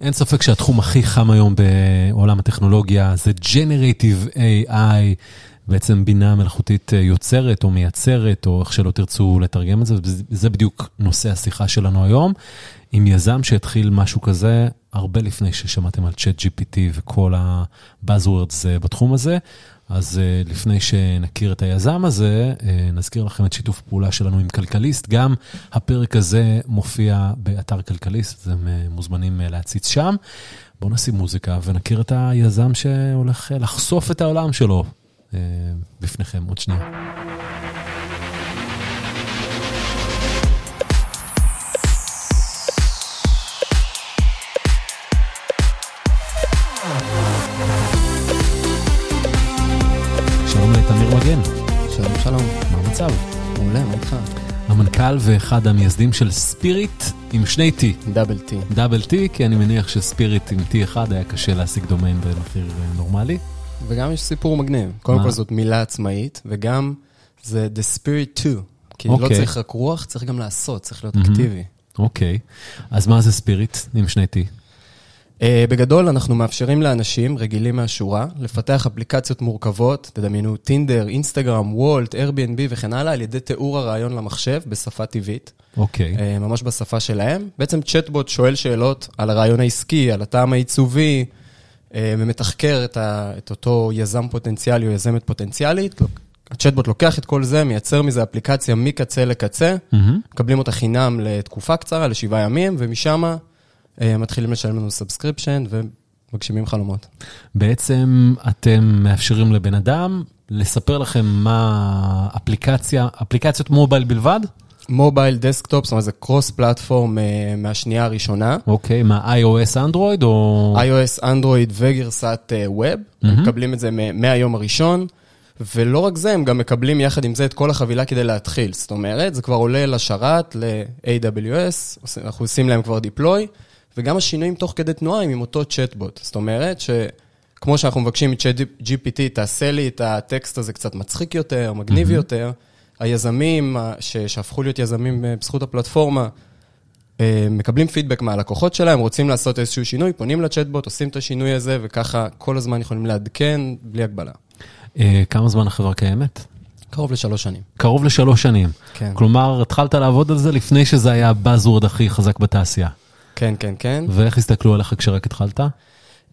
אין ספק שהתחום הכי חם היום בעולם הטכנולוגיה זה Generative AI, בעצם בינה מלאכותית יוצרת או מייצרת, או איך שלא תרצו לתרגם את זה, וזה בדיוק נושא השיחה שלנו היום, עם יזם שהתחיל משהו כזה הרבה לפני ששמעתם על ChatGPT וכל ה-Buzzwords בתחום הזה. אז לפני שנכיר את היזם הזה, נזכיר לכם את שיתוף הפעולה שלנו עם כלכליסט. גם הפרק הזה מופיע באתר כלכליסט, אז הם מוזמנים להציץ שם. בואו נשים מוזיקה ונכיר את היזם שהולך לחשוף את העולם שלו בפניכם עוד שנייה. מגן. שלום, שלום. מה המצב? מעולה, מה איתך? המנכ"ל ואחד המייסדים של Spiritt עם שני T. double T. double T, כי אני מניח ש Spirit עם T אחד היה קשה להשיג דומיין במחיר נורמלי. וגם יש סיפור מגניב. קודם כל זאת מילה עצמאית, וגם זה The Spirit 2. כי לא אוקיי. צריך רק רוח, צריך גם לעשות, צריך להיות אקטיבי. אוקיי, אז מה זה Spiritt עם שני T? אה, בגדול, אנחנו מאפשרים לאנשים רגילים מהשורה לפתח אפליקציות מורכבות, תדמיינו טינדר, אינסטגרם, וולט, Airbnb וכן הלאה, על ידי תיאור הרעיון למחשב בשפה טבעית, אוקיי, אה, ממש בשפה שלהם. בעצם צ'טבוט שואל שאלות על הרעיון העסקי, על הטעם העיצובי, אה, ומתחקר את, ה, את אותו יזם פוטנציאלי או יזמת פוטנציאלית. הצ'טבוט לוקח את כל זה, מייצר מזה אפליקציה מקצה לקצה, מהמם. מקבלים אותה חינם לתקופה קצרה, לשבעה ימים, ומשם מתחילים לשלם לנו subscription ומגשימים חלומות. בעצם אתם מאפשרים לבן אדם לספר לכם מה אפליקציה, אפליקציות מובייל בלבד? מובייל, דסקטופ, זאת אומרת, זה cross platform אה, מהשנייה הראשונה. אוקיי, מה iOS, אנדרואיד או... iOS, אנדרואיד וגרסת ווב, הם מקבלים את זה מהיום הראשון, ולא רק זה, הם גם מקבלים יחד עם זה את כל החבילה כדי להתחיל. זאת אומרת, זה כבר עולה לשרת, ל-AWS, אנחנו עושים להם כבר דיפלוי, וגם השינויים תוך כדי תנועה הם עם אותו צ'טבוט. זאת אומרת, שכמו שאנחנו מבקשים מ-GPT, תעשה לי את הטקסט הזה קצת מצחיק יותר, מגניב יותר, היזמים ש- שהפכו להיות יזמים אה, בזכות הפלטפורמה, אה, מקבלים פידבק מהלקוחות שלהם, רוצים לעשות איזשהו שינוי, פונים לצ'טבוט, עושים את השינוי הזה, וככה כל הזמן יכולים לעדכן בלי הגבלה. אה, כמה זמן החברה קיימת? קרוב לשלוש שנים. קרוב לשלוש שנים. כן. כלומר, התחלת לעבוד על זה לפני שזה היה הבאזוורד הכי חזק בתעשייה. כן, כן, כן. ואיך הסתכלו עליך כשרק התחלת?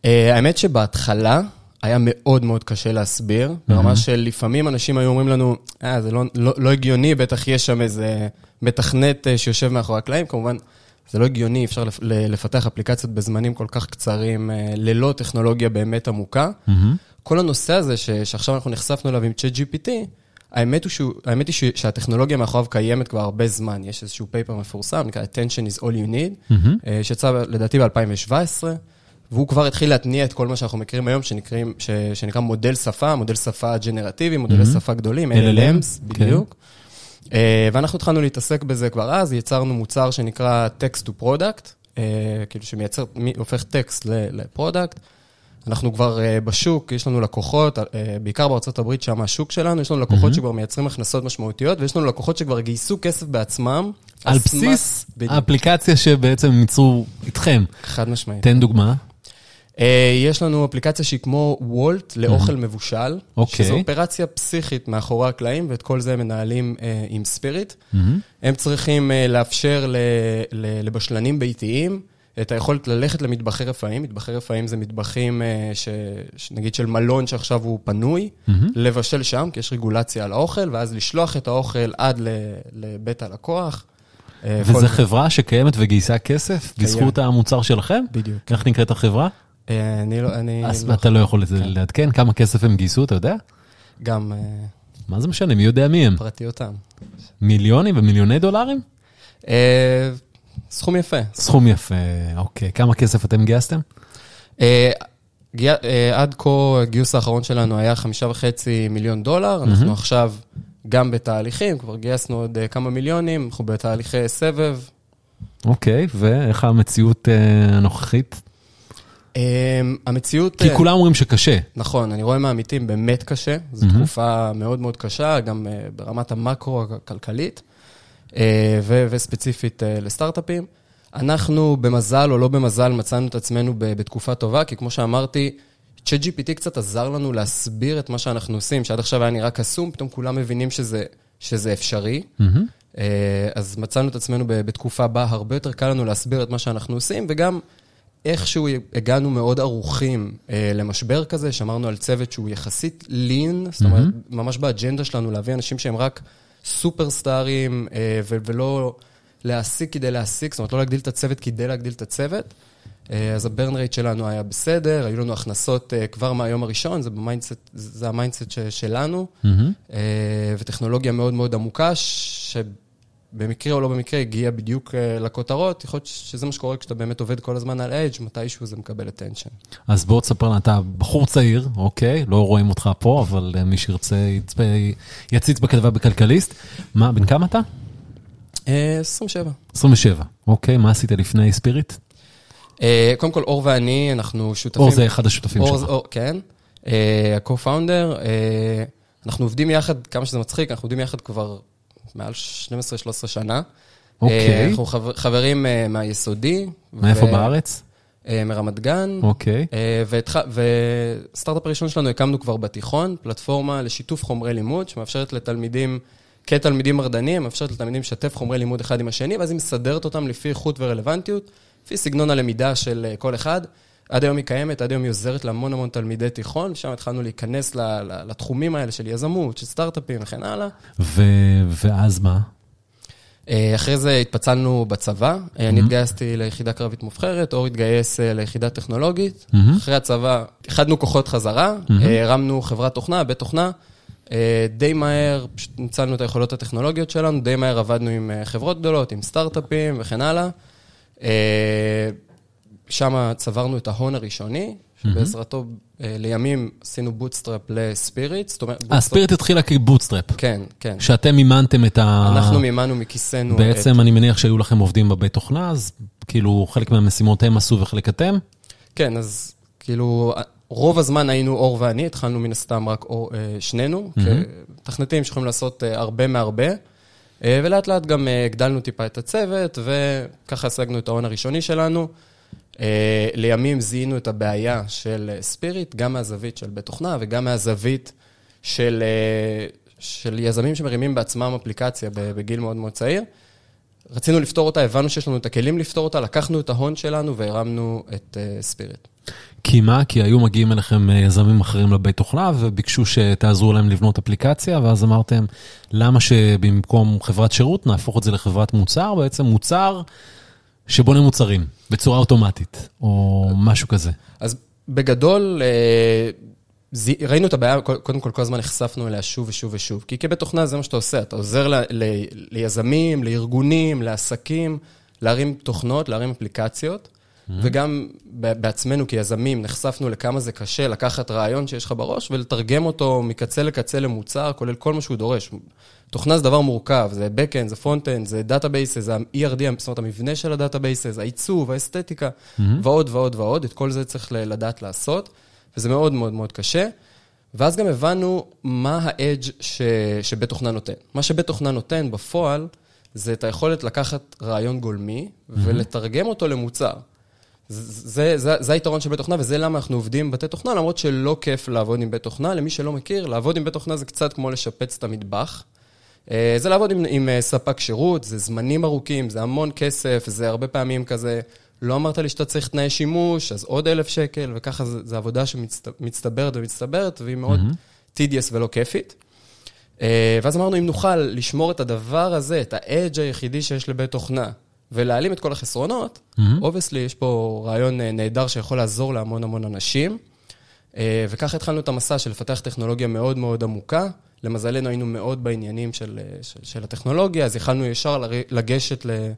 אה, האמת שבהתחלה היה מאוד מאוד קשה להסביר, ברמה של לפעמים אנשים היו אומרים לנו, אה, זה לא, לא, לא הגיוני, בטח יש שם איזה מתכנת אה, שיושב מאחורי הקלעים, כמובן, זה לא הגיוני, אפשר לפ- לפתח אפליקציות בזמנים כל כך קצרים, אה, ללא טכנולוגיה באמת עמוקה. כל הנושא הזה ש, שעכשיו אנחנו נחשפנו אליו עם ChatGPT, האמת, הוא שהוא, האמת היא ש- שהטכנולוגיה מאחוריו קיימת כבר הרבה זמן. יש איזשהו פייפר מפורסם, נקרא attention is all you need, אה, שיצא לדעתי ב-2017, והוא כבר התחיל להתניע את כל מה שאנחנו מכירים היום, שנקראים, ש, שנקרא מודל שפה, מודל שפה ג'נרטיבי, מודלי שפה גדולים, LLMs, בדיוק. אה, ואנחנו התחלנו להתעסק בזה כבר אז, יצרנו מוצר שנקרא Text to Product, אה, כאילו שמייצר, מי- הופך טקסט ל- ל product. אנחנו כבר uh, בשוק, יש לנו לקוחות, uh, בעיקר בארצות הברית, שם השוק שלנו, יש לנו לקוחות שכבר מייצרים הכנסות משמעותיות, ויש לנו לקוחות שכבר גייסו כסף בעצמם. על בסיס בדיוק, האפליקציה שבעצם הם ייצרו איתכם. חד משמעית. תן דוגמה. Uh, יש לנו אפליקציה שהיא כמו וולט לאוכל מבושל, אוקיי. שזו אופרציה פסיכית מאחורי הקלעים, ואת כל זה מנהלים uh, עם ספיריט. הם צריכים uh, לאפשר לבשלנים ביתיים את היכולת ללכת למטבחי רפאים. מטבחי רפאים זה מטבחים, uh, ש, שנגיד של מלון שעכשיו הוא פנוי, לבשל שם, כי יש רגולציה על האוכל, ואז לשלוח את האוכל עד לבית הלקוח. כל- וזו חברה שקיימת וגייסה כסף בזכות המוצר שלכם? בדיוק. איך נקראת החברה? Uh, אני לא, אני אז לא, אתה לא יכול לעדכן כמה כסף הם גייסו, אתה יודע? גם מה זה משנה, מי יודע מי הם? פרטיותם. מיליונים ומיליוני דולרים? סכום יפה. סכום יפה, אוקיי. כמה כסף אתם גייסתם? אה, אה, עד כה הגיוס האחרון שלנו היה חמישה וחצי מיליון דולר, אנחנו עכשיו גם בתהליכים, כבר גייסנו עוד אה, כמה מיליונים, אנחנו בתהליכי סבב. אוקיי, ואיך המציאות הנוכחית? המציאות... כי כולם אומרים שקשה. נכון, אני רואה מהעמיתים באמת קשה, זו תקופה מאוד מאוד קשה, גם ברמת המקרו הכלכלית, ו- וספציפית אה, לסטארט-אפים. אנחנו במזל או לא במזל מצאנו את עצמנו בתקופה טובה, כי כמו שאמרתי, ChatGPT קצת עזר לנו להסביר את מה שאנחנו עושים, שעד עכשיו היה נראה קסום, פתאום כולם מבינים שזה, שזה אפשרי. Mm-hmm. אז מצאנו את עצמנו בתקופה בה הרבה יותר קל לנו להסביר את מה שאנחנו עושים, וגם איכשהו הגענו מאוד ערוכים אה, למשבר כזה, שמרנו על צוות שהוא יחסית lean, זאת אומרת, mm-hmm. ממש באג'נדה שלנו להביא אנשים שהם רק סופרסטארים, אה, ולא להעסיק כדי להעסיק, זאת אומרת, לא להגדיל את הצוות כדי להגדיל את הצוות. אה, אז ה burn rate שלנו היה בסדר, היו לנו הכנסות אה, כבר מהיום הראשון, זה, ב mindset, זה ה mindset שלנו, mm-hmm. וטכנולוגיה מאוד מאוד עמוקה, שבמקרה או לא במקרה הגיעה בדיוק לכותרות, יכול להיות שזה מה שקורה כשאתה באמת עובד כל הזמן על אדג', מתישהו זה מקבל attention. אז בוא תספר לנו, אתה בחור צעיר, אוקיי, לא רואים אותך פה, אבל מי שירצה יצפה, יציץ בכתבה בכלכליסט. מה, בן כמה אתה? 27. 27, אוקיי, מה עשית לפני ספיריט? אה, קודם כל, אור ואני, אנחנו שותפים. אור זה אחד השותפים שלך. כן, אה, ה-co-founder. אה, אנחנו עובדים יחד, כמה שזה מצחיק, אנחנו עובדים יחד כבר מעל 12-13 שנה. אוקיי. אנחנו חברים מהיסודי. מאיפה בארץ? מרמת גן. אוקיי. וסטארט-אפ הראשון שלנו הקמנו כבר בתיכון, פלטפורמה לשיתוף חומרי לימוד, שמאפשרת לתלמידים, כתלמידים מרדנים, מאפשרת לתלמידים לשתף חומרי לימוד אחד עם השני, ואז היא מסדרת אותם לפי איכות ורלוונטיות. לפי סגנון הלמידה של אה, כל אחד. עד היום היא קיימת, עד היום היא עוזרת להמון המון תלמידי תיכון, ושם התחלנו להיכנס לתחומים האלה של יזמות, של סטארט-אפים וכן הלאה. ו- ואז מה? אה, אחרי זה התפצלנו בצבא, mm-hmm. אני התגייסתי ליחידה קרבית מובחרת, אור התגייס ליחידה טכנולוגית. Mm-hmm. אחרי הצבא איחדנו כוחות חזרה, mm-hmm. הרמנו חברת תוכנה, בית תוכנה. די מהר, פשוט ניצלנו את היכולות הטכנולוגיות שלנו, די מהר עבדנו עם חברות גדולות, עם סטארט-אפים וכן הלאה. אה, שם צברנו את ההון הראשוני, שבעזרתו אה, לימים עשינו bootstrap לספיריט. אה, ספיריט התחילה כ bootstrap. כן, כן. שאתם מימנתם את ה... אנחנו מימנו מכיסנו. בעצם אני מניח שהיו לכם עובדים בבית תוכנה, אז כאילו חלק מהמשימות הם עשו וחלק אתם? כן, אז כאילו, רוב הזמן היינו אור ואני, התחלנו מן הסתם רק שנינו, כתכנתים שיכולים לעשות הרבה מהרבה. אה, ולאט לאט גם אה, הגדלנו טיפה את הצוות, וככה השגנו את ההון הראשוני שלנו. אה, לימים זיהינו את הבעיה של ספיריט, גם מהזווית של בית תוכנה וגם מהזווית של, של יזמים שמרימים בעצמם אפליקציה בגיל מאוד מאוד צעיר. רצינו לפתור אותה, הבנו שיש לנו את הכלים לפתור אותה, לקחנו את ההון שלנו והרמנו את ספיריט. כי מה? כי היו מגיעים אליכם אה, יזמים אחרים לבית תוכנה וביקשו שתעזרו להם לבנות אפליקציה, ואז אמרתם, למה שבמקום חברת שירות נהפוך את זה לחברת מוצר? בעצם מוצר שבונה מוצרים בצורה אוטומטית, או משהו כזה. אז בגדול, אה, ראינו את הבעיה, קודם כל, כל הזמן נחשפנו אליה שוב ושוב ושוב. כי כבית תוכנה זה מה שאתה עושה, אתה עוזר ל, ל, ליזמים, לארגונים, לעסקים, להרים תוכנות, להרים אפליקציות. Mm-hmm. וגם בעצמנו כיזמים נחשפנו לכמה זה קשה לקחת רעיון שיש לך בראש ולתרגם אותו מקצה לקצה למוצר, כולל כל מה שהוא דורש. תוכנה זה דבר מורכב, זה Backend, זה Frontend, זה Databases, זה ה-ERD, זאת אומרת, המבנה של ה-Databases, העיצוב, האסתטיקה, mm-hmm. ועוד ועוד ועוד, את כל זה צריך לדעת לעשות, וזה מאוד מאוד מאוד קשה. ואז גם הבנו מה ה-edge ש... שבית תוכנה נותן. מה שבית תוכנה נותן בפועל, זה את היכולת לקחת רעיון גולמי mm-hmm. ולתרגם אותו למוצר. זה, זה, זה היתרון של בית תוכנה, וזה למה אנחנו עובדים עם בתי תוכנה, למרות שלא כיף לעבוד עם בית תוכנה. למי שלא מכיר, לעבוד עם בית תוכנה זה קצת כמו לשפץ את המטבח. אה, זה לעבוד עם, עם אה, ספק שירות, זה זמנים ארוכים, זה המון כסף, זה הרבה פעמים כזה, לא אמרת לי שאתה צריך תנאי שימוש, אז עוד אלף שקל, וככה זו עבודה שמצטברת ומצטברת, והיא מאוד mm-hmm. tedious ולא כיפית. אה, ואז אמרנו, אם נוכל לשמור את הדבר הזה, את ה edge היחידי שיש לבית תוכנה, ולהעלים את כל החסרונות, obviously, mm-hmm. יש פה רעיון נהדר שיכול לעזור להמון המון אנשים. וככה התחלנו את המסע של לפתח טכנולוגיה מאוד מאוד עמוקה. למזלנו היינו מאוד בעניינים של, אה, של, של הטכנולוגיה, אז יכלנו ישר לגשת ל,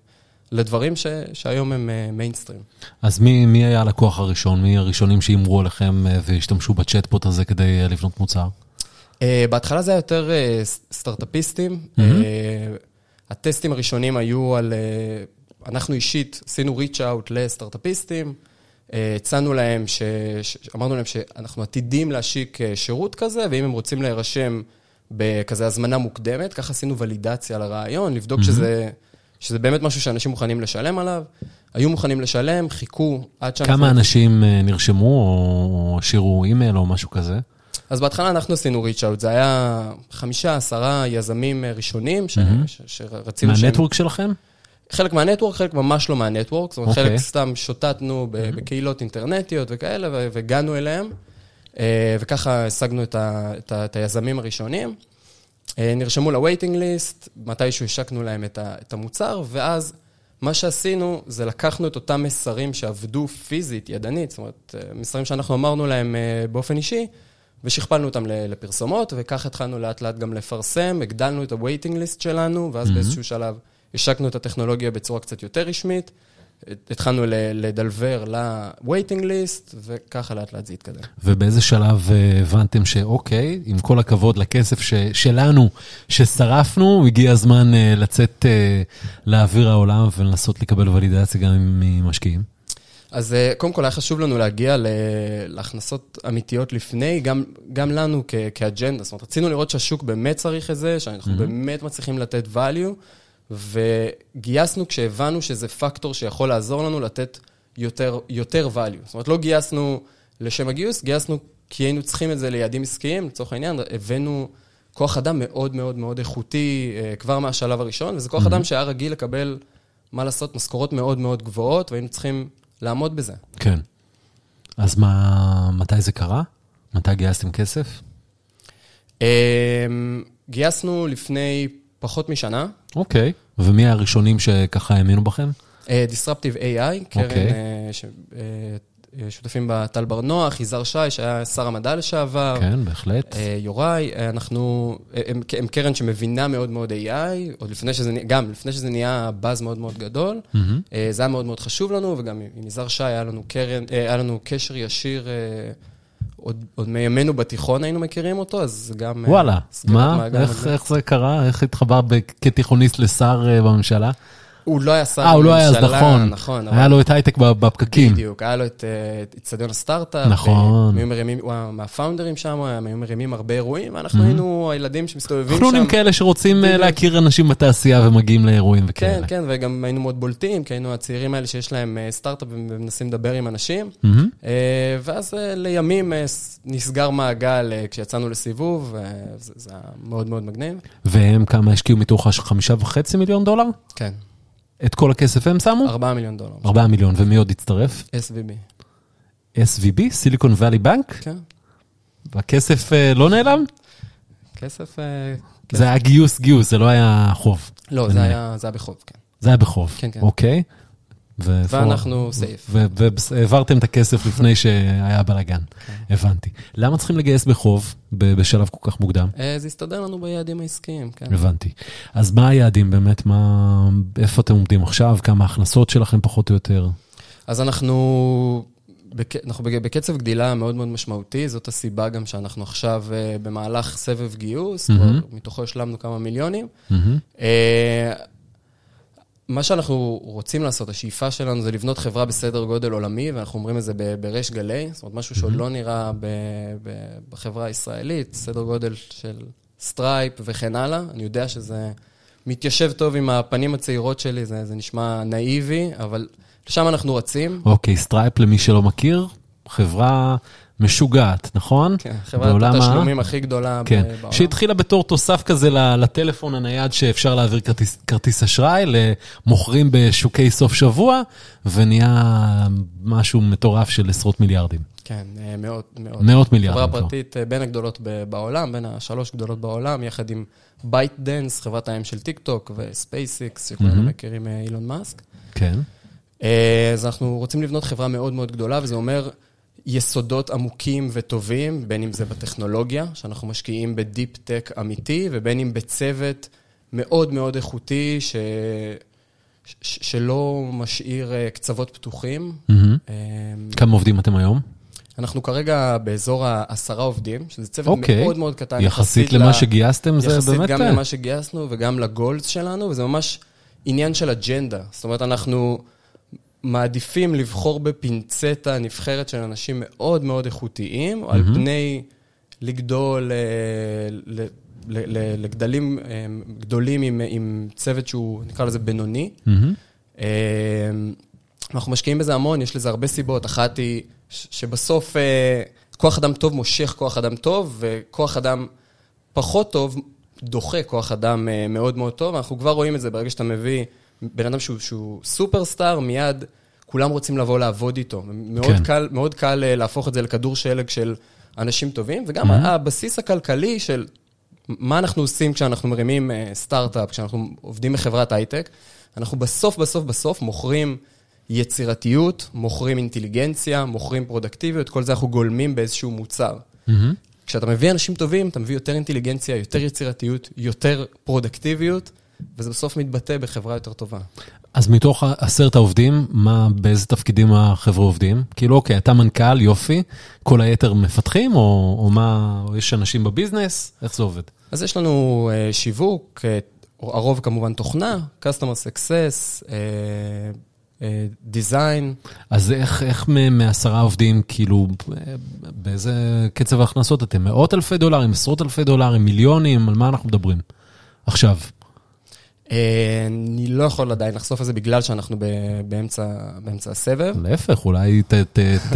לדברים ש, שהיום הם מיינסטרים. אז מי, מי היה הלקוח הראשון? מי הראשונים שהימרו עליכם והשתמשו בצ'טפוט הזה כדי לבנות מוצר? בהתחלה זה היה יותר סטארט-אפיסטים. Mm-hmm. הטסטים הראשונים היו על אנחנו אישית עשינו out לסטארט-אפיסטים, אה, הצענו להם, ש... אמרנו להם שאנחנו עתידים להשיק אה, שירות כזה, ואם הם רוצים להירשם בכזה הזמנה מוקדמת, ככה עשינו ולידציה לרעיון, לבדוק mm-hmm. שזה, שזה באמת משהו שאנשים מוכנים לשלם עליו. היו מוכנים לשלם, חיכו עד שאנחנו... כמה אנשים אה, נרשמו או השאירו אימייל או משהו כזה? אז בהתחלה אנחנו עשינו ריץ' אאוט, זה היה חמישה, עשרה יזמים אה, ראשונים ש... מהמם. ש... שרצינו שהם... מהנטוורק שלכם? חלק מהנטוורק, חלק ממש לא מהנטוורק, זאת אומרת, אוקיי. חלק סתם שוטטנו ב- בקהילות אינטרנטיות וכאלה, והגענו אליהם, וככה השגנו את, ה- את, ה- את היזמים הראשונים. אה, נרשמו ל-waiting list, מתישהו השקנו להם את, ה- את המוצר, ואז מה שעשינו זה לקחנו את אותם מסרים שעבדו פיזית, ידנית, זאת אומרת, אה, מסרים שאנחנו אמרנו להם אה, באופן אישי, ושכפלנו אותם לפרסומות, וכך התחלנו לאט לאט גם לפרסם, הגדלנו את ה-waiting list שלנו, ואז מהמם. באיזשהו שלב השקנו את הטכנולוגיה בצורה קצת יותר רשמית, התחלנו לדלבר ל-waiting list, וככה לאט לאט זה התקדם. ובאיזה שלב אה, הבנתם שאוקיי, עם כל הכבוד לכסף שלנו, ששרפנו, הגיע הזמן אה, לצאת אה, לאוויר העולם ולנסות לקבל ולידציה גם ממשקיעים? אז קודם כל היה חשוב לנו להגיע להכנסות אמיתיות לפני, גם, גם לנו כ- כאג'נדה. זאת אומרת, רצינו לראות שהשוק באמת צריך את זה, שאנחנו Mhm. באמת מצליחים לתת value, וגייסנו כשהבנו שזה פקטור שיכול לעזור לנו לתת יותר, יותר value. זאת אומרת, לא גייסנו לשם הגיוס, גייסנו כי היינו צריכים את זה ליעדים עסקיים, לצורך העניין, הבאנו כוח אדם מאוד מאוד מאוד איכותי אה, כבר מהשלב הראשון, וזה כוח Mhm. אדם שהיה רגיל לקבל, מה לעשות, משכורות מאוד מאוד גבוהות, והיינו צריכים לעמוד בזה. כן. אז מה, מתי זה קרה? מתי גייסתם כסף? אמ, גייסנו לפני פחות משנה, אוקיי. ומי הראשונים שככה האמינו בכם? אה, Disruptive AI, קרן אוקיי. אה, אה, שותפים בה טל בר נוח, יזהר שי, שהיה שר המדע לשעבר, כן, בהחלט. אה, יוראי, אה, אנחנו, הם, הם קרן שמבינה מאוד מאוד AI, עוד לפני שזה, גם לפני שזה נהיה באז מאוד מאוד גדול. מהמם. אה, זה היה מאוד מאוד חשוב לנו, וגם עם יזהר שי היה לנו, קרן, אה, היה לנו קשר ישיר, אה, עוד, עוד מימינו בתיכון היינו מכירים אותו, אז גם... אה, וואלה, סגירת מה? איך. איך זה קרה? איך התחבר כתיכוניסט לשר אה, בממשלה? הוא לא היה שר אה, הוא לא היה אז בממשלה, נכון. נכון. היה לו את הייטק בפקקים. בדיוק, היה לו את אה, את איצטדיון הסטארט-אפ. נכון. היו מרימים, הוא היה מהפאונדרים שם, הם היו מרימים הרבה אירועים, ואנחנו. היינו הילדים שמסתובבים שם. חנונים כאלה שרוצים אה. להכיר אנשים בתעשייה ומגיעים לאירועים כן, וכאלה. כן, וגם היינו מאוד בולטים, כי היינו הצעירים האלה שיש להם אה, סטארט-אפ ומנסים לדבר עם אנשים. אה, ואז אה, לימים אה, נסגר מעגל אה, כשיצאנו לסיבוב, אה, זה היה מאוד מאוד מגניב. והם כמה השקיעו מתוך החמישה וחצי מיליון דולר? כן, את כל הכסף הם שמו? ארבעה מיליון דולר. ארבעה מיליון, ומי עוד הצטרף? SVB, SVB, סיליקון ואלי בנק? כן. והכסף אה, לא נעלם? כסף... אה, כן. זה היה גיוס גיוס, זה לא היה חוב. לא, זה היה זה היה בחוב, כן. זה היה בחוב. כן, כן. אוקיי. ואנחנו סייף. והעברתם את הכסף לפני שהיה בלאגן. כן. הבנתי. למה צריכים לגייס בחוב בשלב כל כך מוקדם? אה, זה הסתדר לנו ביעדים העסקיים, כן. הבנתי. אז מה היעדים באמת? מה, איפה אתם עומדים עכשיו? כמה ההכנסות שלכם פחות או יותר? אז אנחנו, בק... אנחנו בק- בקצב גדילה מאוד מאוד משמעותי, זאת הסיבה גם שאנחנו עכשיו אה, במהלך סבב גיוס. כבר מתוכו השלמנו כמה מיליונים. מהמם. מה שאנחנו רוצים לעשות, השאיפה שלנו זה לבנות חברה בסדר גודל עולמי, ואנחנו אומרים את זה בריש גלי, זאת אומרת, משהו שעוד לא נראה בחברה הישראלית, סדר גודל של סטרייפ וכן הלאה. אני יודע שזה מתיישב טוב עם הפנים הצעירות שלי, זה, זה נשמע נאיבי, אבל לשם אנחנו רצים. אוקיי, סטרייפ למי שלא מכיר, חברה משוגעת, נכון? כן, חברת התשלומים הכי גדולה כן, בעולם. שהתחילה בתור תוסף כזה לטלפון הנייד שאפשר להעביר כרטיס, כרטיס אשראי, למוכרים בשוקי סוף שבוע, ונהיה משהו מטורף של עשרות מיליארדים. כן, אה, מאות, מאות. מאות מיליארדים. חברה כבר. פרטית אה, בין הגדולות בעולם, בין השלוש גדולות בעולם, יחד עם ByteDance, חברת האם של טיק טוק, ו SpaceX, שכולנו מהמם. מכירים אה, אילון מאסק. כן. אה, אז אנחנו רוצים לבנות חברה מאוד מאוד גדולה, וזה אומר יסודות עמוקים וטובים, בין אם זה בטכנולוגיה, שאנחנו משקיעים ב deep tech אמיתי, ובין אם בצוות מאוד מאוד איכותי, ש... ש- שלא משאיר אה, קצוות פתוחים. מהמם. אה, כמה עובדים אתם היום? אנחנו כרגע באזור העשרה עובדים, שזה צוות אוקיי. מאוד מאוד קטן. יחסית ל- למה שגייסתם, זה יחסית באמת... גם אה, למה שגייסנו וגם לגולדס שלנו, וזה ממש עניין של אג'נדה. זאת אומרת, אנחנו מעדיפים לבחור בפינצטה נבחרת של אנשים מאוד מאוד איכותיים, על מהמם. פני לגדול אה, ל- לגדלים גדולים עם, עם צוות שהוא, נקרא לזה בינוני. Mm-hmm. אנחנו משקיעים בזה המון, יש לזה הרבה סיבות. אחת היא שבסוף כוח אדם טוב מושך כוח אדם טוב, וכוח אדם פחות טוב דוחה כוח אדם מאוד מאוד טוב. אנחנו כבר רואים את זה ברגע שאתה מביא בן אדם שהוא, שהוא סופרסטאר, מיד כולם רוצים לבוא לעבוד איתו. מאוד, כן. קל, מאוד קל אה, להפוך את זה לכדור שלג של אנשים טובים, וגם mm-hmm. הבסיס הכלכלי של מה אנחנו עושים כשאנחנו מרימים אה, סטארט-אפ, כשאנחנו עובדים בחברת הייטק, אנחנו בסוף, בסוף, בסוף מוכרים יצירתיות, מוכרים אינטליגנציה, מוכרים פרודקטיביות, כל זה אנחנו גולמים באיזשהו מוצר. Mm-hmm. כשאתה מביא אנשים טובים, אתה מביא יותר אינטליגנציה, יותר יצירתיות, יותר פרודקטיביות. וזה בסוף מתבטא בחברה יותר טובה. אז מתוך עשרת העובדים, מה, באיזה תפקידים החבר'ה עובדים? כאילו, אוקיי, אתה מנכ"ל, יופי, כל היתר מפתחים, או, או מה, או יש אנשים בביזנס? איך זה עובד? אז יש לנו uh, שיווק, uh, הרוב כמובן תוכנה, Customer Success. Uh, uh, אז איך, איך מעשרה עובדים, כאילו, באיזה קצב ההכנסות אתם? מאות אלפי דולרים, עשרות אלפי דולרים, מיליונים, על מה אנחנו מדברים? עכשיו. אה, אני לא יכול עדיין לחשוף את זה בגלל שאנחנו באמצע, באמצע הסבב. להפך, אולי ת, ת, ת,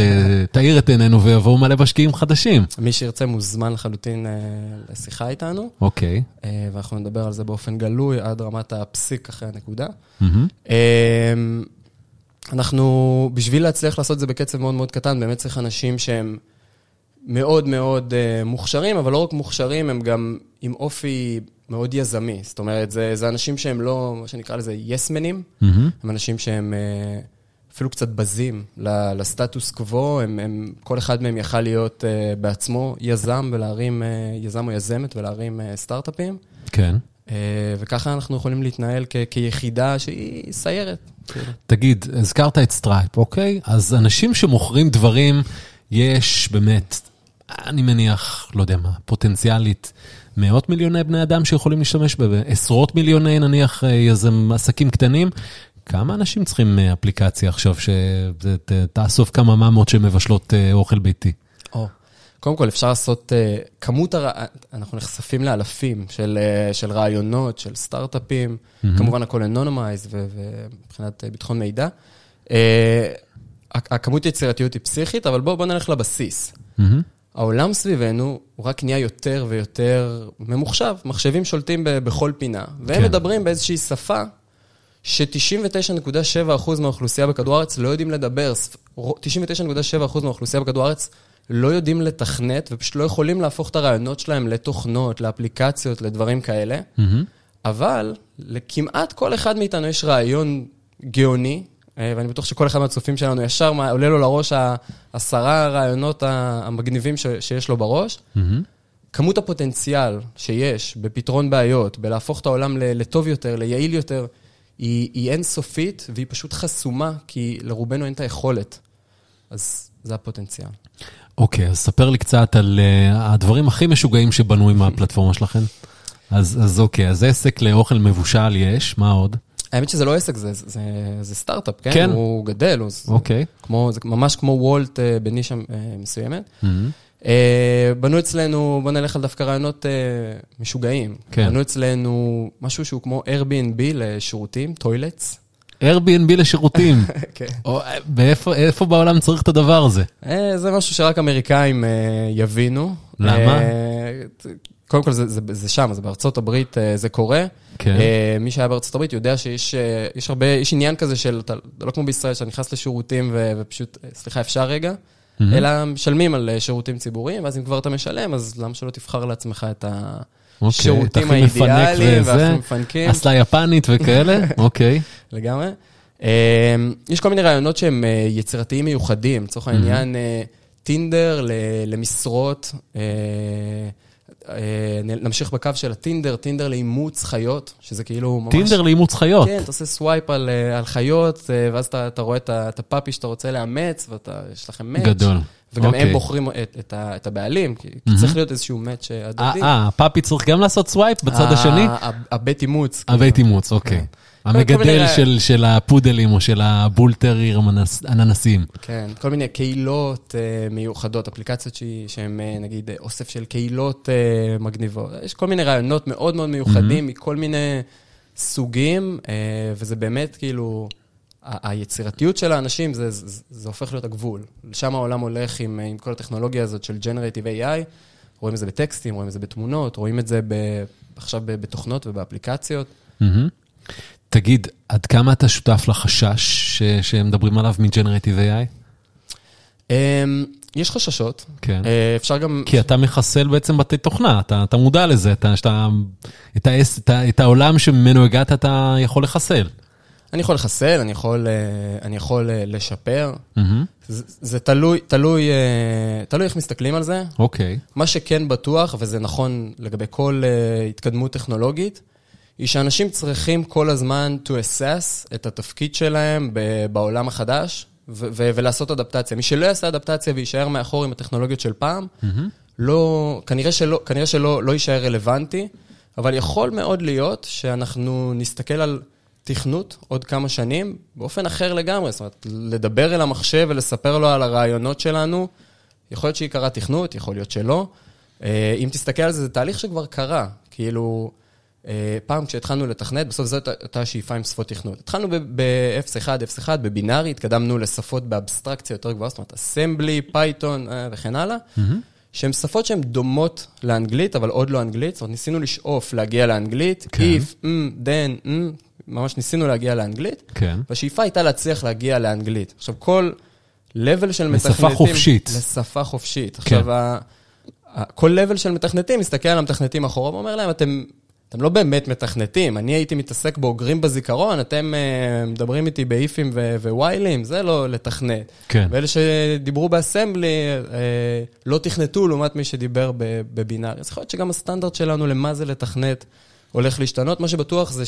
תאיר את עינינו ויבואו מלא משקיעים חדשים. מי שירצה מוזמן לחלוטין אה, לשיחה איתנו. אוקיי. Okay. אה, ואנחנו נדבר על זה באופן גלוי עד רמת הפסיק אחרי הנקודה. Mm-hmm. אנחנו, בשביל להצליח לעשות את זה בקצב מאוד מאוד קטן, באמת צריך אנשים שהם מאוד מאוד מוכשרים, אבל לא רק מוכשרים, הם גם עם אופי... מאוד יזמי. זאת אומרת, זה, זה אנשים שהם לא, מה שנקרא לזה, יסמנים. Mm-hmm. הם אנשים שהם אה, אפילו קצת בזים לסטטוס קוו, הם, הם, כל אחד מהם יכל להיות uh, בעצמו יזם ולהרים, uh, יזם או יזמת ולהרים uh, סטארט-אפים. כן. Uh, וככה אנחנו יכולים להתנהל כ- כיחידה שהיא סיירת. תגיד, הזכרת את סטרייפ, אוקיי? אז אנשים שמוכרים דברים, יש באמת, אני מניח, לא יודע מה, פוטנציאלית. מאות מיליוני בני אדם שיכולים להשתמש בעשרות מיליוני נניח אה, יזם עסקים קטנים. כמה אנשים צריכים אה, אפליקציה עכשיו שתאסוף כמה ממות שמבשלות אה, אוכל ביתי? או, קודם כל אפשר לעשות, כמות, הר... אנחנו נחשפים לאלפים של, של רעיונות, של סטארט-אפים, mm-hmm. כמובן הכל אנונומייז ומבחינת ביטחון מידע. הכמות יצירתיות היא פסיכית, אבל בואו בוא נלך לבסיס. Mm-hmm. העולם סביבנו הוא רק נהיה יותר ויותר ממוחשב. מחשבים שולטים בכל פינה, והם כן. מדברים באיזושהי שפה ש-99.7% מהאוכלוסייה בכדור הארץ לא יודעים לדבר. 99.7% מהאוכלוסייה בכדור הארץ לא יודעים לתכנת, ופשוט לא יכולים להפוך את הרעיונות שלהם לתוכנות, לאפליקציות, לדברים כאלה. Mm-hmm. אבל לכמעט כל אחד מאיתנו יש רעיון גאוני, ואני בטוח שכל אחד מהצופים שלנו ישר עולה לו לראש העשרה הרעיונות המגניבים שיש לו בראש. Mm-hmm. כמות הפוטנציאל שיש בפתרון בעיות, בלהפוך את העולם לטוב יותר, ליעיל יותר, היא, היא אינסופית והיא פשוט חסומה, כי לרובנו אין את היכולת. אז זה הפוטנציאל. אוקיי, okay, אז ספר לי קצת על uh, הדברים הכי משוגעים שבנו עם הפלטפורמה שלכם. אז, אז אוקיי, אז עסק לאוכל מבושל יש, מה עוד? האמת שזה לא עסק, זה, זה, זה סטארט-אפ, כן? כן. הוא גדל, הוא... אוקיי. כמו, זה ממש כמו וולט אה, בנישה אה, מסוימת. Mm-hmm. בנו אצלנו, בוא נלך על דווקא רעיונות משוגעים. כן. בנו אצלנו משהו שהוא כמו Airbnb לשירותים, toilets. Airbnb לשירותים. כן. ואיפה בעולם צריך את הדבר הזה? זה משהו שרק אמריקאים יבינו. למה? קודם כל זה, זה, זה שם, זה בארצות הברית, אה, זה קורה. כן. אה, מי שהיה בארצות הברית יודע שיש אה, יש הרבה, יש עניין כזה של, אתה לא כמו בישראל, שאתה נכנס לשירותים ו, ופשוט, סליחה, אפשר רגע? Mm-hmm. אלא משלמים על שירותים ציבוריים, ואז אם כבר אתה משלם, אז למה שלא תבחר לעצמך את השירותים okay, האידיאליים, והכי מפנקים. אסלה יפנית וכאלה? אוקיי. okay. לגמרי. יש כל מיני רעיונות שהם יצירתיים מיוחדים, לצורך העניין, טינדר למשרות. אה, נמשיך בקו של הטינדר, טינדר לאימוץ חיות, שזה כאילו ממש... טינדר לאימוץ חיות. כן, אתה עושה swipe על, אה, על חיות, אה, ואז אתה, אתה רואה את, את ה puppy שאתה רוצה לאמץ, ויש לכם match. גדול. וגם okay. הם אוקיי. בוחרים את, את, את הבעלים, כי mm-hmm. צריך להיות איזשהו match הדדי. אה, ה puppy צריך גם לעשות swipe בצד השני? הבית אימוץ. הבית כאילו. אימוץ, אוקיי. כן. המגדל של, של הפודלים או של הבולטריר הננסים. כן, כל מיני קהילות uh, מיוחדות, אפליקציות שהן uh, נגיד אוסף של קהילות uh, מגניבות. יש כל מיני רעיונות מאוד מאוד מיוחדים mm-hmm. מכל מיני סוגים, uh, וזה באמת כאילו, היצירתיות של האנשים, זה, זה, זה הופך להיות הגבול. לשם העולם הולך עם, עם כל הטכנולוגיה הזאת של Generative AI. רואים את זה בטקסטים, רואים את זה בתמונות, רואים את זה ב, עכשיו בתוכנות ובאפליקציות. Mm-hmm. תגיד, עד כמה אתה שותף לחשש שמדברים עליו מ-Generative AI? Um, יש חששות. כן. Uh, אפשר גם... כי אתה מחסל בעצם בתי תוכנה, אתה, אתה מודע לזה, אתה, שאתה, את, האס, את, את העולם שממנו הגעת אתה יכול לחסל. אני יכול לחסל, אני יכול, אה, אני יכול אה, לשפר. Mm-hmm. זה, זה תלוי, תלוי, תלוי איך מסתכלים על זה. אוקיי. Okay. מה שכן בטוח, וזה נכון לגבי כל התקדמות טכנולוגית, היא שאנשים צריכים כל הזמן to assess את התפקיד שלהם בעולם החדש ו- ו- ולעשות אדפטציה. מי שלא יעשה אדפטציה ויישאר מאחור עם הטכנולוגיות של פעם, mm-hmm. לא, כנראה שלא, כנראה שלא לא יישאר רלוונטי, אבל יכול מאוד להיות שאנחנו נסתכל על תכנות עוד כמה שנים באופן אחר לגמרי. זאת אומרת, לדבר אל המחשב ולספר לו על הרעיונות שלנו, יכול להיות שיקרה תכנות, יכול להיות שלא. אה, אם תסתכל על זה, זה תהליך שכבר קרה. כאילו... אה, פעם כשהתחלנו לתכנת, בסוף זאת הייתה שאיפה עם שפות תכנות. התחלנו ב-0,1, 0,1, בבינארי, התקדמנו לשפות באבסטרקציה יותר גבוהה, זאת אומרת, אסמבלי, פייתון אה, וכן הלאה, שהן שפות שהן דומות לאנגלית, אבל עוד לא אנגלית, זאת אומרת, ניסינו לשאוף להגיע לאנגלית, כן. if, mm, then, mm, ממש ניסינו להגיע לאנגלית, כן. והשאיפה הייתה להצליח להגיע לאנגלית. עכשיו, כל level של מתכנתים... לשפה חופשית. לשפה חופשית. כן. עכשיו, כל level של מתכנתים מסתכל על המתכנתים אחורה ואומר להם, אתם אתם לא באמת מתכנתים. אני הייתי מתעסק באוגרים בזיכרון, אתם uh, מדברים איתי באיפים וויילים, זה לא לתכנת. כן. ואלה שדיברו באסמבלי uh, לא תכנתו לעומת מי שדיבר בבינארי. אז יכול להיות שגם הסטנדרט שלנו למה זה לתכנת הולך להשתנות. מה שבטוח זה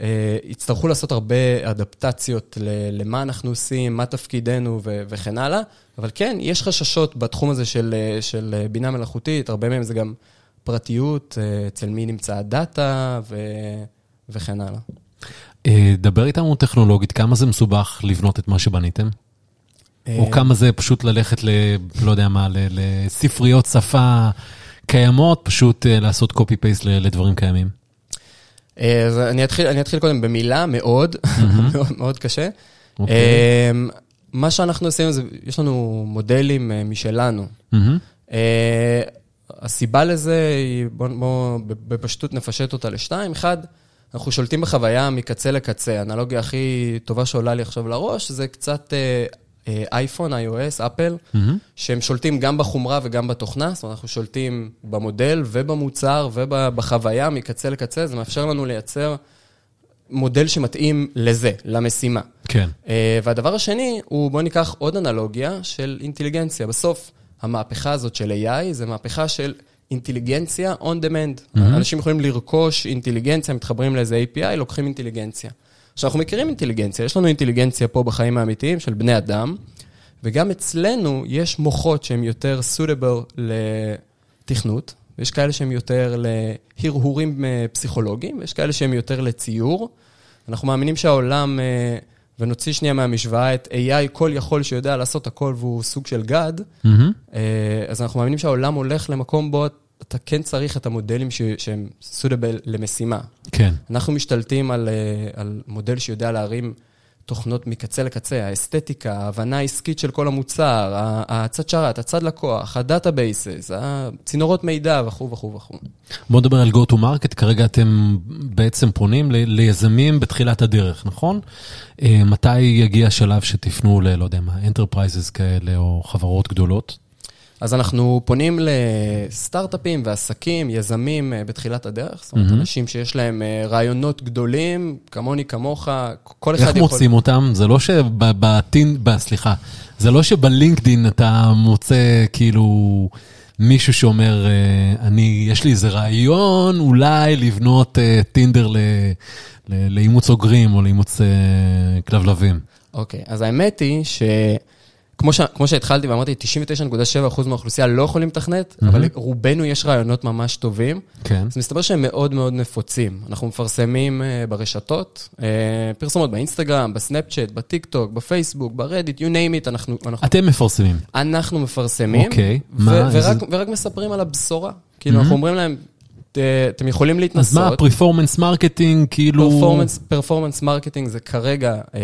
שיצטרכו uh, לעשות הרבה אדפטציות למה אנחנו עושים, מה תפקידנו ו- וכן הלאה. אבל כן, יש חששות בתחום הזה של, של בינה מלאכותית, הרבה מהם זה גם... פרטיות, אה, אצל מי נמצא הדאטה ו... וכן הלאה. אה, דבר איתנו טכנולוגית, כמה זה מסובך לבנות את מה שבניתם? או אה, כמה זה פשוט ללכת ל... לא יודע מה, לספריות שפה קיימות, פשוט לעשות copy-paste לדברים קיימים? אז אני אתחיל, אני אתחיל קודם במילה, מאוד, מאוד, מאוד קשה. Okay. אוקיי. מה שאנחנו עושים זה, יש לנו מודלים משלנו. Mm-hmm. הסיבה לזה היא, בואו בוא, בפשטות נפשט אותה לשתיים. אחד, אנחנו שולטים בחוויה מקצה לקצה. האנלוגיה הכי טובה שעולה לי עכשיו לראש זה קצת אייפון, אה, iOS, אפל, mm-hmm. שהם שולטים גם בחומרה וגם בתוכנה. זאת אומרת, אנחנו שולטים במודל ובמוצר ובחוויה מקצה לקצה. זה מאפשר לנו לייצר מודל שמתאים לזה, למשימה. כן. אה, והדבר השני הוא, בואו ניקח עוד אנלוגיה של אינטליגנציה. בסוף, המהפכה הזאת של AI זה מהפכה של אינטליגנציה on demand. Mm-hmm. אנשים יכולים לרכוש אינטליגנציה, מתחברים לאיזה API, לוקחים אינטליגנציה. עכשיו, אנחנו מכירים אינטליגנציה, יש לנו אינטליגנציה פה בחיים האמיתיים של בני אדם, וגם אצלנו יש מוחות שהן יותר suitable לתכנות, ויש כאלה שהן יותר להרהורים אה, פסיכולוגיים, ויש כאלה שהן יותר לציור. אנחנו מאמינים שהעולם... אה, ונוציא שנייה מהמשוואה את AI כל יכול שיודע לעשות הכל והוא סוג של גאד, mm-hmm. אז אנחנו מאמינים שהעולם הולך למקום בו אתה כן צריך את המודלים ש- שהם סודבל למשימה. כן. אנחנו משתלטים על, אה, על מודל שיודע להרים תוכנות מקצה לקצה, האסתטיקה, ההבנה העסקית של כל המוצר, הצד שרת, הצד לקוח, ה databases, הצינורות מידע וכו' וכו' וכו'. בוא נדבר על go to market, כרגע אתם בעצם פונים ליזמים בתחילת הדרך, נכון? אה, מתי יגיע השלב שתפנו ל, לא יודע מה, enterprises כאלה או חברות גדולות? אז אנחנו פונים לסטארט-אפים ועסקים, יזמים אה, בתחילת הדרך, זאת אומרת, mm-hmm. אנשים שיש להם אה, רעיונות גדולים, כמוני, כמוך, כל אחד יכול... איך מוצאים אותם? זה לא שבטין, סליחה, זה לא שבלינקדין אתה מוצא כאילו מישהו שאומר, אה, אני, יש לי איזה רעיון אולי לבנות טינדר לאימוץ אוגרים או לאימוץ כלבלבים. אוקיי, אז האמת היא ש... כמו, ש, כמו שהתחלתי ואמרתי, 99.7% מהאוכלוסייה לא יכולים לתכנת, mm-hmm. אבל רובנו יש רעיונות ממש טובים. כן. אז מסתבר שהם מאוד מאוד נפוצים. אנחנו מפרסמים uh, ברשתות, uh, פרסומות באינסטגרם, בסנאפצ'אט, בטיקטוק, בפייסבוק, ברדיט, you name it, אנחנו... אנחנו אתם מפרסמים. אנחנו מפרסמים. אוקיי, ו- מה, ורק, איזה- ורק מספרים על הבשורה. כאילו, אנחנו אומרים להם, "ת- אתם יכולים להתנסות. אז מה ה performance marketing, כאילו... פרפורמנס, performance marketing זה כרגע אה,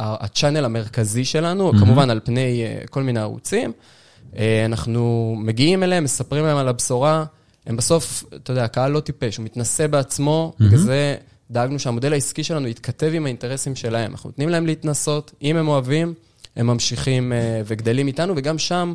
ה channel המרכזי שלנו, mm-hmm. כמובן על פני אה, כל מיני ערוצים. אה, אנחנו מגיעים אליהם, מספרים להם על הבשורה. הם בסוף, אתה יודע, הקהל לא טיפש, הוא מתנסה בעצמו, mm-hmm. בגלל זה דאגנו שהמודל העסקי שלנו יתכתב עם האינטרסים שלהם. אנחנו נותנים להם להתנסות, אם הם אוהבים, הם ממשיכים אה, וגדלים איתנו, וגם שם...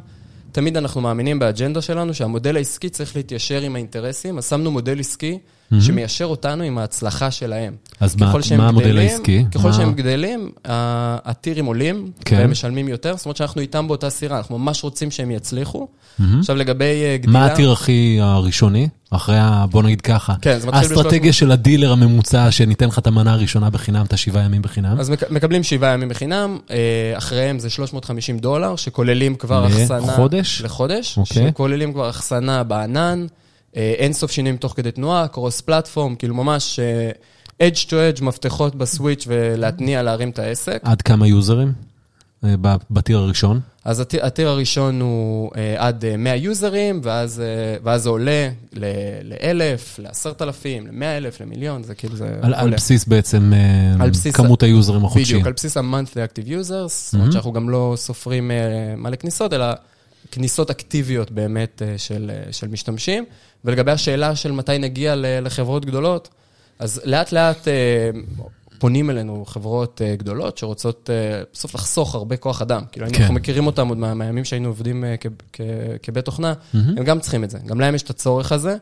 תמיד אנחנו מאמינים באג'נדה שלנו שהמודל העסקי צריך להתיישר עם האינטרסים, אז שמנו מודל עסקי. שמיישר אותנו עם ההצלחה שלהם. אז מה- מה המודל העסקי? ככל מה- שהם גדלים, הטירים עולים, כן. והם משלמים יותר, זאת אומרת שאנחנו איתם באותה סירה, אנחנו ממש רוצים שהם יצליחו. עכשיו לגבי אה, גדילה... מה הטיר הכי הראשוני? אחרי ה... בוא נגיד ככה. כן, זה מתחיל האסטרטגיה של הדילר הממוצע, שניתן לך את המנה הראשונה בחינם, את השבעה ימים בחינם. אז מק- מקבלים שבעה ימים בחינם, אה, אחריהם זה 350 דולר, שכוללים כבר אחסנה... לחודש? לחודש. אוקיי. שכוללים כבר אחסנה בענן, אה, אין סוף שינויים תוך כדי תנועה, קרוס פלטפורם, כאילו ממש אה, edge to edge, מפתחות בסוויץ' ולהתניע, להרים את העסק. עד כמה יוזרים? אה, בטיר הראשון? אז הטיר, הטיר הראשון הוא אה, עד אה, 100 יוזרים, ואז, אה, ואז זה עולה ל-1,000, ל-10,000, ל-100,000, למיליון, זה כאילו זה על, עולה. על בסיס בעצם אה, על בסיס כמות היוזרים החודשיים. בדיוק, על בסיס ה-monthly active users, זאת אומרת שאנחנו גם לא סופרים אה, מלא כניסות, אלא כניסות אקטיביות באמת אה, של, אה, של משתמשים. ולגבי השאלה של מתי נגיע לחברות גדולות, אז לאט לאט אה, פונים אלינו חברות אה, גדולות שרוצות אה, בסוף לחסוך הרבה כוח אדם. כאילו, כן. אנחנו מכירים אותם עוד מה- מהימים שהיינו עובדים אה, כ- כ- כבית תוכנה, הם גם צריכים את זה, גם להם יש את הצורך הזה.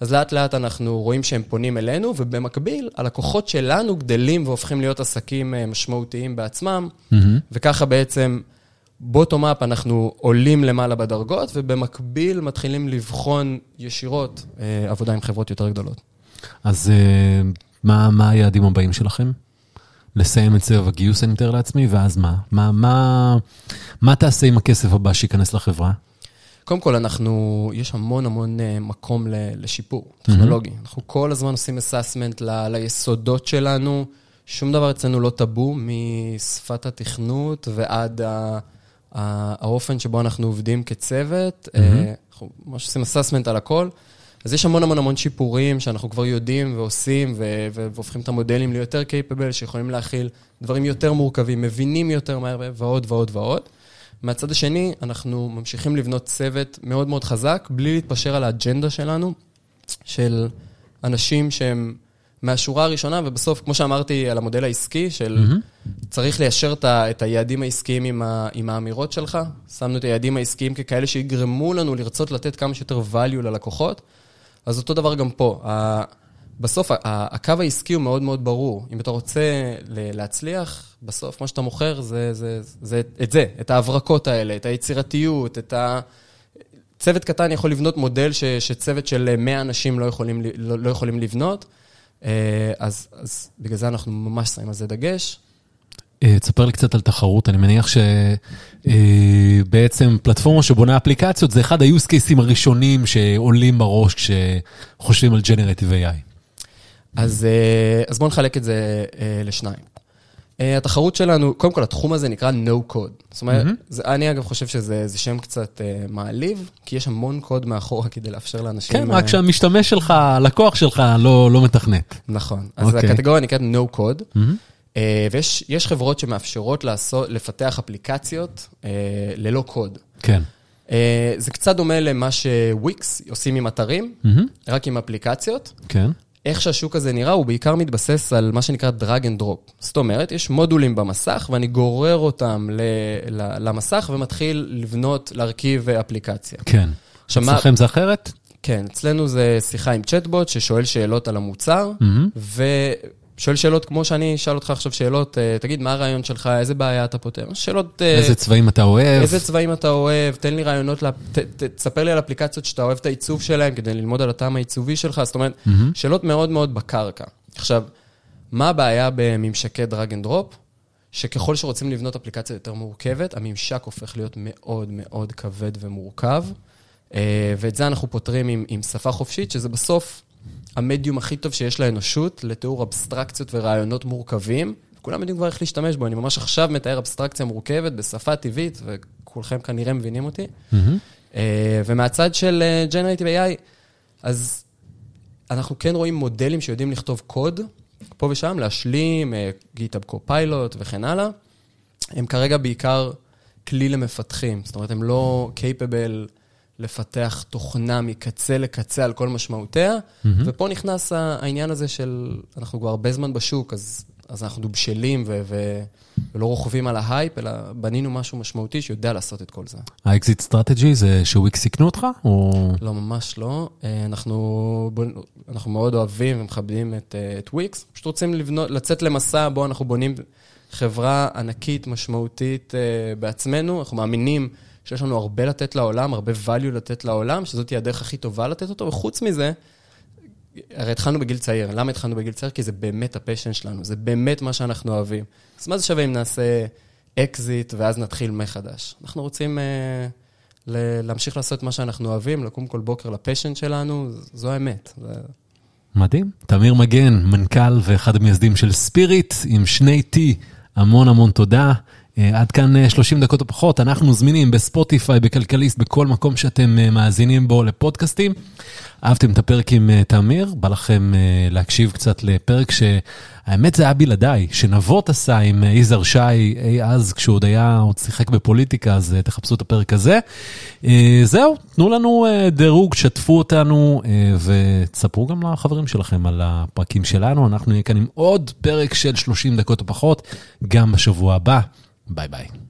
אז לאט לאט אנחנו רואים שהם פונים אלינו, ובמקביל, הלקוחות שלנו גדלים והופכים להיות עסקים אה, משמעותיים בעצמם, מהמם. וככה בעצם, בוטום אפ, אנחנו עולים למעלה בדרגות, ובמקביל מתחילים לבחון ישירות אה, עבודה עם חברות יותר גדולות. אז אה, מה, מה היעדים הבאים שלכם? לסיים את סבב הגיוס, אני מתאר לעצמי, ואז מה? מה, מה, מה תעשה עם הכסף הבא שייכנס לחברה? קודם כל, אנחנו, יש המון המון אה, מקום לשיפור טכנולוגי. אנחנו כל הזמן עושים אססמנט ל- ליסודות שלנו. שום דבר אצלנו לא טאבו, משפת התכנות ועד ה- האופן שבו אנחנו עובדים כצוות. אה, אנחנו ממש עושים אססמנט על הכל. אז יש המון המון המון שיפורים שאנחנו כבר יודעים ועושים, ו- ו- והופכים את המודלים ליותר קייפבל, שיכולים להכיל דברים יותר מורכבים, מבינים יותר מהר, ועוד ועוד ועוד. מהצד השני, אנחנו ממשיכים לבנות צוות מאוד מאוד חזק, בלי להתפשר על האג'נדה שלנו, של אנשים שהם מהשורה הראשונה, ובסוף, כמו שאמרתי על המודל העסקי, של צריך ליישר את ה- את היעדים העסקיים עם, ה, עם האמירות שלך. שמנו את היעדים העסקיים ככאלה שיגרמו לנו לרצות לתת כמה שיותר value ללקוחות. אז אותו דבר גם פה. ה- בסוף, ה- ה- הקו העסקי הוא מאוד מאוד ברור. אם אתה רוצה להצליח, בסוף מה שאתה מוכר זה, זה, זה את זה, את ההברקות האלה, את היצירתיות, את ה... צוות קטן יכול לבנות מודל ש, שצוות של 100 אנשים לא יכולים, לא, לא יכולים לבנות, אז, אז בגלל זה אנחנו ממש שמים על זה דגש. אה, תספר לי קצת על תחרות, אני מניח שבעצם פלטפורמה שבונה אפליקציות זה אחד ה-use cases הראשונים שעולים בראש כשחושבים על Generative AI. אז, אה, אז בואו נחלק את זה אה, לשניים. אה, התחרות שלנו, קודם כל, התחום הזה נקרא No Code. זאת אומרת, זה, אני אגב חושב שזה זה שם קצת אה, מעליב, כי יש המון קוד מאחורה כדי לאפשר לאנשים... כן, אה, רק שהמשתמש שלך, הלקוח שלך לא לא מתכנת. נכון. אז אוקיי. הקטגוריה נקראת No Code, אה, ויש יש חברות שמאפשרות לעשות, לפתח אפליקציות אה, ללא קוד. כן. אה, זה קצת דומה למה שוויקס עושים עם אתרים, רק עם אפליקציות. כן. איך שהשוק הזה נראה, הוא בעיקר מתבסס על מה שנקרא drag and drop. זאת אומרת, יש מודולים במסך, ואני גורר אותם ל- ל- למסך ומתחיל לבנות, להרכיב אפליקציה. כן. אצלכם זה אחרת? כן, אצלנו זה שיחה עם צ'טבוט ששואל שאלות על המוצר, ושואל שאלות כמו שאני אשאל אותך עכשיו שאלות, אה, תגיד, מה הרעיון שלך, איזה בעיה אתה פותר? שאלות... אה, איזה צבעים אתה אוהב? איזה צבעים אתה אוהב, תן לי רעיונות, ל- ת- ת- תספר לי על אפליקציות שאתה אוהב את העיצוב שלהם, כדי ללמוד על הטעם העיצובי שלך, זאת אומרת, שאלות מאוד מאוד בקרקע. עכשיו, מה הבעיה בממשקי drag and drop? שככל שרוצים לבנות אפליקציה יותר מורכבת, הממשק הופך להיות מאוד מאוד כבד ומורכב, אה, ואת זה אנחנו פותרים עם, עם שפה חופשית, שזה בסוף המדיום הכי טוב שיש לאנושות לתיאור אבסטרקציות ורעיונות מורכבים. כולם יודעים כבר איך להשתמש בו, אני ממש עכשיו מתאר אבסטרקציה מורכבת בשפה טבעית, וכולכם כנראה מבינים אותי. Mm-hmm. ומהצד של אה, Generative AI, אז אנחנו כן רואים מודלים שיודעים לכתוב קוד, פה ושם, להשלים, GitHub Copilot וכן הלאה. הם כרגע בעיקר כלי למפתחים, זאת אומרת, הם לא capable לפתח תוכנה מקצה לקצה על כל משמעותיה, mm-hmm. ופה נכנס העניין הזה של, אנחנו כבר הרבה זמן בשוק, אז, אז אנחנו בשלים ו, ו, ולא רוכבים על ההייפ, אלא בנינו משהו משמעותי שיודע לעשות את כל זה. ה exit strategy זה שוויקס יקנו אותך, או... לא, ממש לא. אה, אנחנו, אנחנו מאוד אוהבים ומכבדים את, אה, את וויקס, פשוט רוצים לבנות, לצאת למסע בו אנחנו בונים חברה ענקית, משמעותית אה, בעצמנו, אנחנו מאמינים... שיש לנו הרבה לתת לעולם, הרבה value לתת לעולם, שזאת תהיה הדרך הכי טובה לתת אותו, וחוץ מזה, הרי התחלנו בגיל צעיר. למה התחלנו בגיל צעיר? כי זה באמת ה passion שלנו, זה באמת מה שאנחנו אוהבים. אז מה זה שווה אם נעשה אקזיט ואז נתחיל מחדש? אנחנו רוצים uh, להמשיך לעשות מה שאנחנו אוהבים, לקום כל בוקר ל passion שלנו, זו האמת. זה... מדהים. תמיר מגן, מנכ"ל ואחד המייסדים של ספיריט, עם שני T, המון המון תודה. אה, עד כאן 30 אה, דקות או פחות, אנחנו זמינים בספוטיפיי, בכלכליסט, בכל מקום שאתם אה, מאזינים בו לפודקאסטים. אהבתם את הפרק עם תמיר, בא לכם להקשיב קצת לפרק שהאמת זה היה בלעדיי, שנבות עשה עם יזהר שי אי אז, כשהוא עוד היה, עוד שיחק בפוליטיקה, אז תחפשו את הפרק הזה. זהו, תנו לנו דירוג, שתפו אותנו ותספרו גם לחברים שלכם על הפרקים שלנו. אנחנו נהיה כאן עם עוד פרק של 30 דקות או פחות, גם בשבוע הבא. Bye bye.